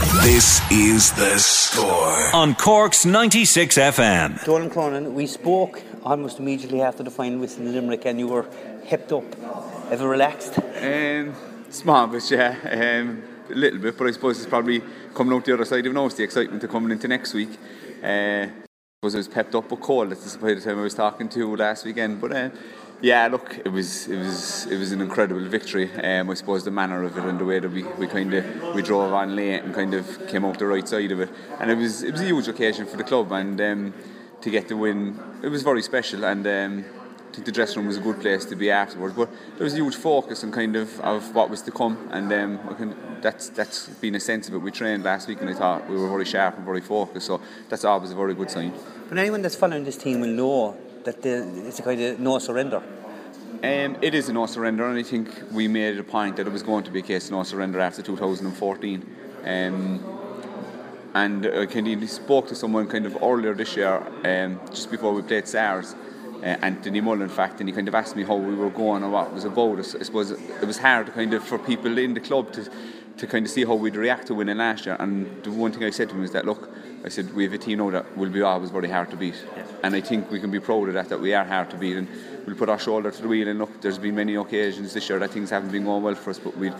This is the score. on Cork's 96 FM. Donal Cronin, we spoke almost immediately after the final with Limerick and you were hipped up. Ever relaxed? Um, small bit, yeah. Um, a little bit, but I suppose it's probably coming out the other side of now. It's the excitement of coming into next week. Uh, I suppose I was pepped up but cold at the by the time I was talking to last weekend. But uh, yeah, look, it was it was it was an incredible victory. Um, I suppose the manner of it and the way that we, we kind of we drove on late and kind of came out the right side of it, and it was it was a huge occasion for the club and um, to get the win, it was very special and. Um, I think the dressing room was a good place to be afterwards, but there was a huge focus on kind of, of what was to come, and um, that's that's been a sense of it. We trained last week, and I thought we were very sharp and very focused, so that's always a very good sign. But anyone that's following this team will know that the, it's a kind of no surrender. Um, it is a no surrender, and I think we made it a point that it was going to be a case of no surrender after 2014. Um, and I kind of spoke to someone kind of earlier this year, um, just before we played SARS, uh, Anthony Mull, in fact, and he kind of asked me how we were going and what was about. I suppose it was hard kind of for people in the club to to kind of see how we'd react to winning last year. And the one thing I said to him is that, look, I said, we have a team now that will be always very hard to beat. And I think we can be proud of that, that we are hard to beat. And we'll put our shoulder to the wheel. And look, there's been many occasions this year that things haven't been going well for us, but we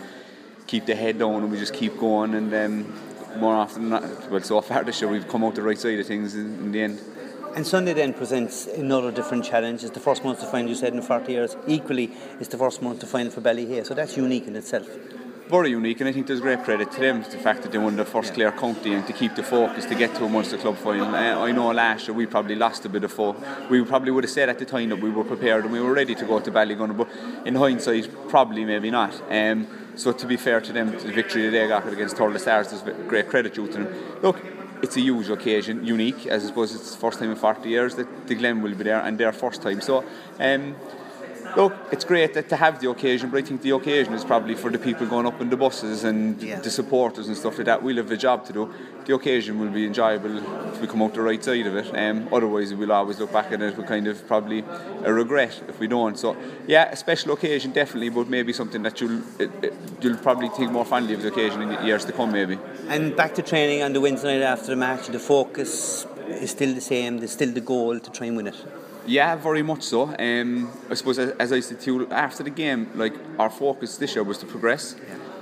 keep the head down and we just keep going. And um, more often than not, well, so far this year, we've come out the right side of things in, in the end. And Sunday then presents another different challenge. It's the first month to find, you said, in 40 years. Equally, it's the first month to find for Ballyea. So that's unique in itself. Very unique, and I think there's great credit to them, the fact that they won the first Clare County and to keep the focus to get to a Munster Club final. Uh, I know last year we probably lost a bit of focus. We probably would have said at the time that we were prepared and we were ready to go to Ballygunner, but in hindsight, probably maybe not. Um, so to be fair to them, the victory that they got against Thurles Sars, is great credit due to them. Look, it's a huge occasion, unique, as I suppose it's the first time in 40 years that the Glen will be there and their first time. So. Um, Look, it's great that to have the occasion, but I think the occasion is probably for the people going up in the buses and Yeah. the supporters and stuff like that. We'll have a job to do. The occasion will be enjoyable if we come out the right side of it. Um, otherwise, we'll always look back at it with kind of probably a regret if we don't. So, yeah, a special occasion definitely, but maybe something that you'll it, it, you'll probably think more fondly of the occasion in the years to come, maybe. And back to training on the Wednesday night after the match, the focus is still the same. There's still the goal to try and win it. Yeah, very much so. Um, I suppose, as, I said to you after the game, like our focus this year was to progress,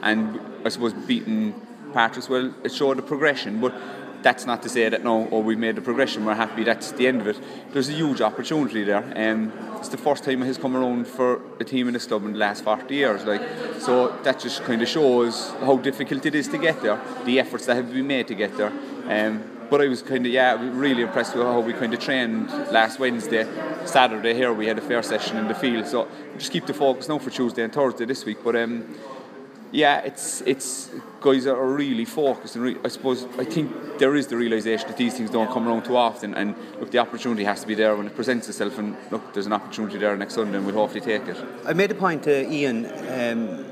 and I suppose beating Patrickswell, it showed a progression. But that's not to say that no, oh, we made the progression, we're happy. That's the end of it. There's a huge opportunity there. Um, it's the first time it has come around for a team in this club in the last 40 years. Like, so that just kind of shows how difficult it is to get there. The efforts that have been made to get there. Um, but I was kind of yeah really impressed with how we kind of trained last Wednesday. Saturday here we had a fair session in the field so just keep the focus now for Tuesday and Thursday this week but um yeah it's it's guys are really focused and re- I suppose I think there is the realisation that these things don't come around too often and look the opportunity has to be there when it presents itself and look there's an opportunity there next Sunday and we'll hopefully take it. I made a point to Ian um,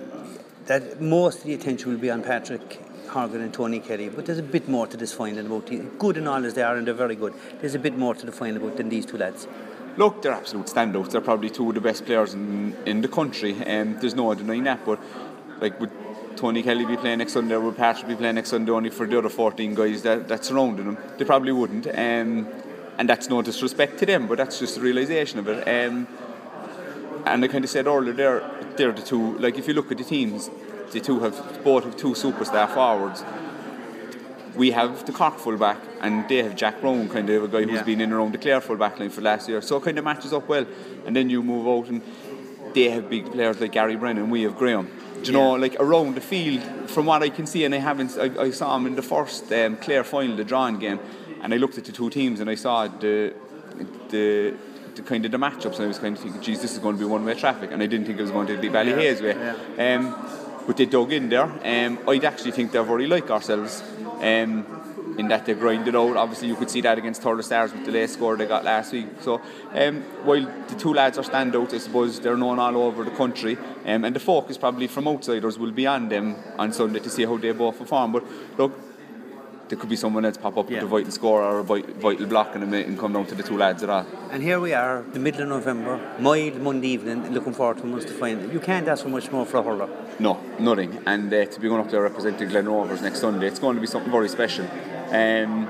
that most of the attention will be on Patrick Horgan and Tony Kelly, but there's a bit more to this final about the, good and all as they are, and they're very good. There's a bit more to the final about than these two lads. Look, they're absolute standouts. They're probably two of the best players in, in the country. Um, there's no denying that. But like, would Tony Kelly be playing next Sunday? Would Patrick be playing next Sunday only for the other 14 guys that, that surrounding them? They probably wouldn't. Um, and that's no disrespect to them, but that's just the realisation of it. Um, and I kind of said earlier, they're, they're the two. Like, if you look at the teams, the two have both have two superstar forwards. We have the Cork fullback, and they have Jack Browne, kind of a guy who's Yeah. been in around the Clare fullback line for last year. So it kind of matches up well. And then you move out, and they have big players like Gary Brennan. We have Graham. Do you know, like around the field, from what I can see, and I haven't, I, I saw him in the first um, Clare final, the drawing game, and I looked at the two teams and I saw the the the kind of the matchups, and I was kind of thinking, geez, this is going to be one-way traffic, and I didn't think it was going to be Valley Yeah, Hayes way. Um, but they dug in there. Um, I'd actually think they're very like ourselves. Um, in that they grinded out. Obviously, you could see that against Thurles Sars with the late score they got last week. So, um, while the two lads are standouts, I suppose they're known all over the country, um, and the focus probably from outsiders will be on them on Sunday to see how they both perform. But look, there could be someone else pop up Yeah. with a vital score or a vi- vital block in a minute and come down to the two lads at all. And here we are, the middle of November, mild Monday evening, looking forward to Munster final. You can't ask for much more for a hurler. No, nothing. And uh, to be going up there representing Glen Rovers next Sunday, it's going to be something very special. Um,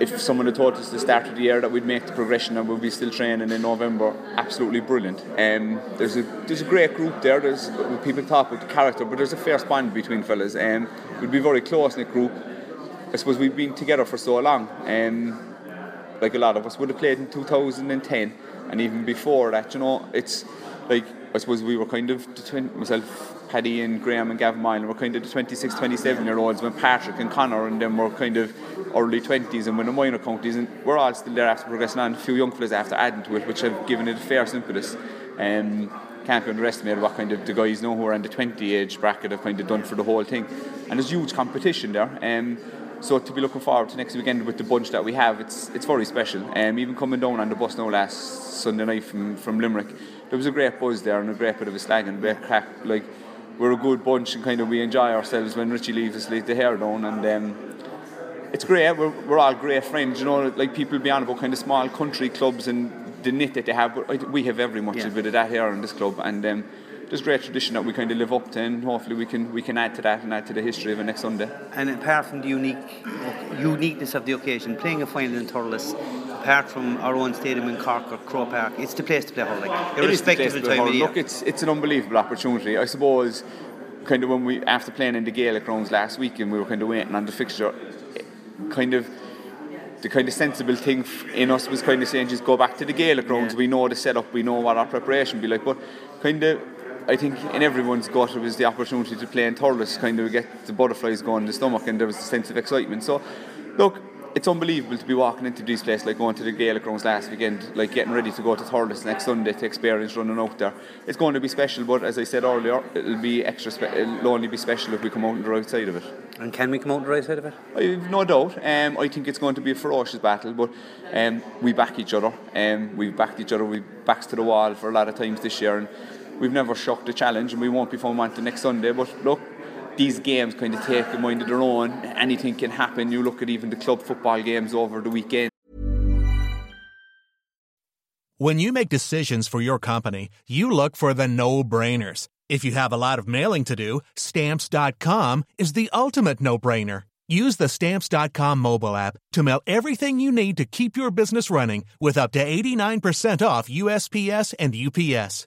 if someone had told us at the start of the year that we'd make the progression and we'd be still training in November, absolutely brilliant. Um, there's a there's a great group there. There's people talk about the character, but there's a fair bond between fellas. Um, we'd be very close in the group. I suppose we've been together for so long. Um, like a lot of us would have played in 2010 and even before that you know it's like I suppose we were kind of the twin, myself Paddy and Graham and Gavin Mile were kind of the 26 27 year olds when Patrick and Connor and them were kind of early 20s and when the minor counties and we're all still there after progressing on. A few young fellas after adding to it which have given it a fair impetus. Um, can't be underestimated what kind of the guys know who are in the 20 age bracket have kind of done for the whole thing. And there's huge competition there. Um, so to be looking forward to next weekend with the bunch that we have, it's it's very special. Um, even coming down on the bus now last Sunday night from, from Limerick, there was a great buzz there and a great bit of a slag and a great crack. Like we're a good bunch and kind of we enjoy ourselves when Richie leaves us, leave the hair down and. Um, it's great. We're, we're all great friends, you know. Like people be on about kind of small country clubs and the knit that they have, but we have every much Yeah. a bit of that here in this club, and um, there's great tradition that we kind of live up to, and hopefully we can we can add to that and add to the history of it next Sunday. And apart from the unique uniqueness of the occasion, playing a final in Thurles, apart from our own stadium in Cork or Croke Park, it's the place to play hurling, the irrespective of the time of hurl. year. Look, it's it's an unbelievable opportunity. I suppose, kind of when we after playing in the Gaelic grounds last week, and we were kind of waiting on the fixture, kind of. The kind of sensible thing in us was kind of saying just go back to the Gaelic grounds. Yeah. We know the setup, we know what our preparation be like. But kind of, I think in everyone's gut it was the opportunity to play in Thurles, kind of get the butterflies going in the stomach, and there was a sense of excitement. So, look, it's unbelievable to be walking into these places like going to the Gaelic grounds last weekend, like getting ready to go to Thurles next Sunday to experience running out there. It's going to be special, but as I said earlier, it'll be extra. Spe- it'll only be special if we come out on the right side of it. And can we come out on the right side of it? I've no doubt. Um, I think it's going to be a ferocious battle, but um, we back each other. Um, we've backed each other. We've backs to the wall for a lot of times this year, and we've never shocked the challenge, and we won't be found wanting next Sunday. But look, these games kind of take a mind of their own. Anything can happen. You look at even the club football games over the weekend. When you make decisions for your company, you look for the no brainers. If you have a lot of mailing to do, stamps.com is the ultimate no brainer. Use the stamps.com mobile app to mail everything you need to keep your business running with up to 89% off USPS and UPS.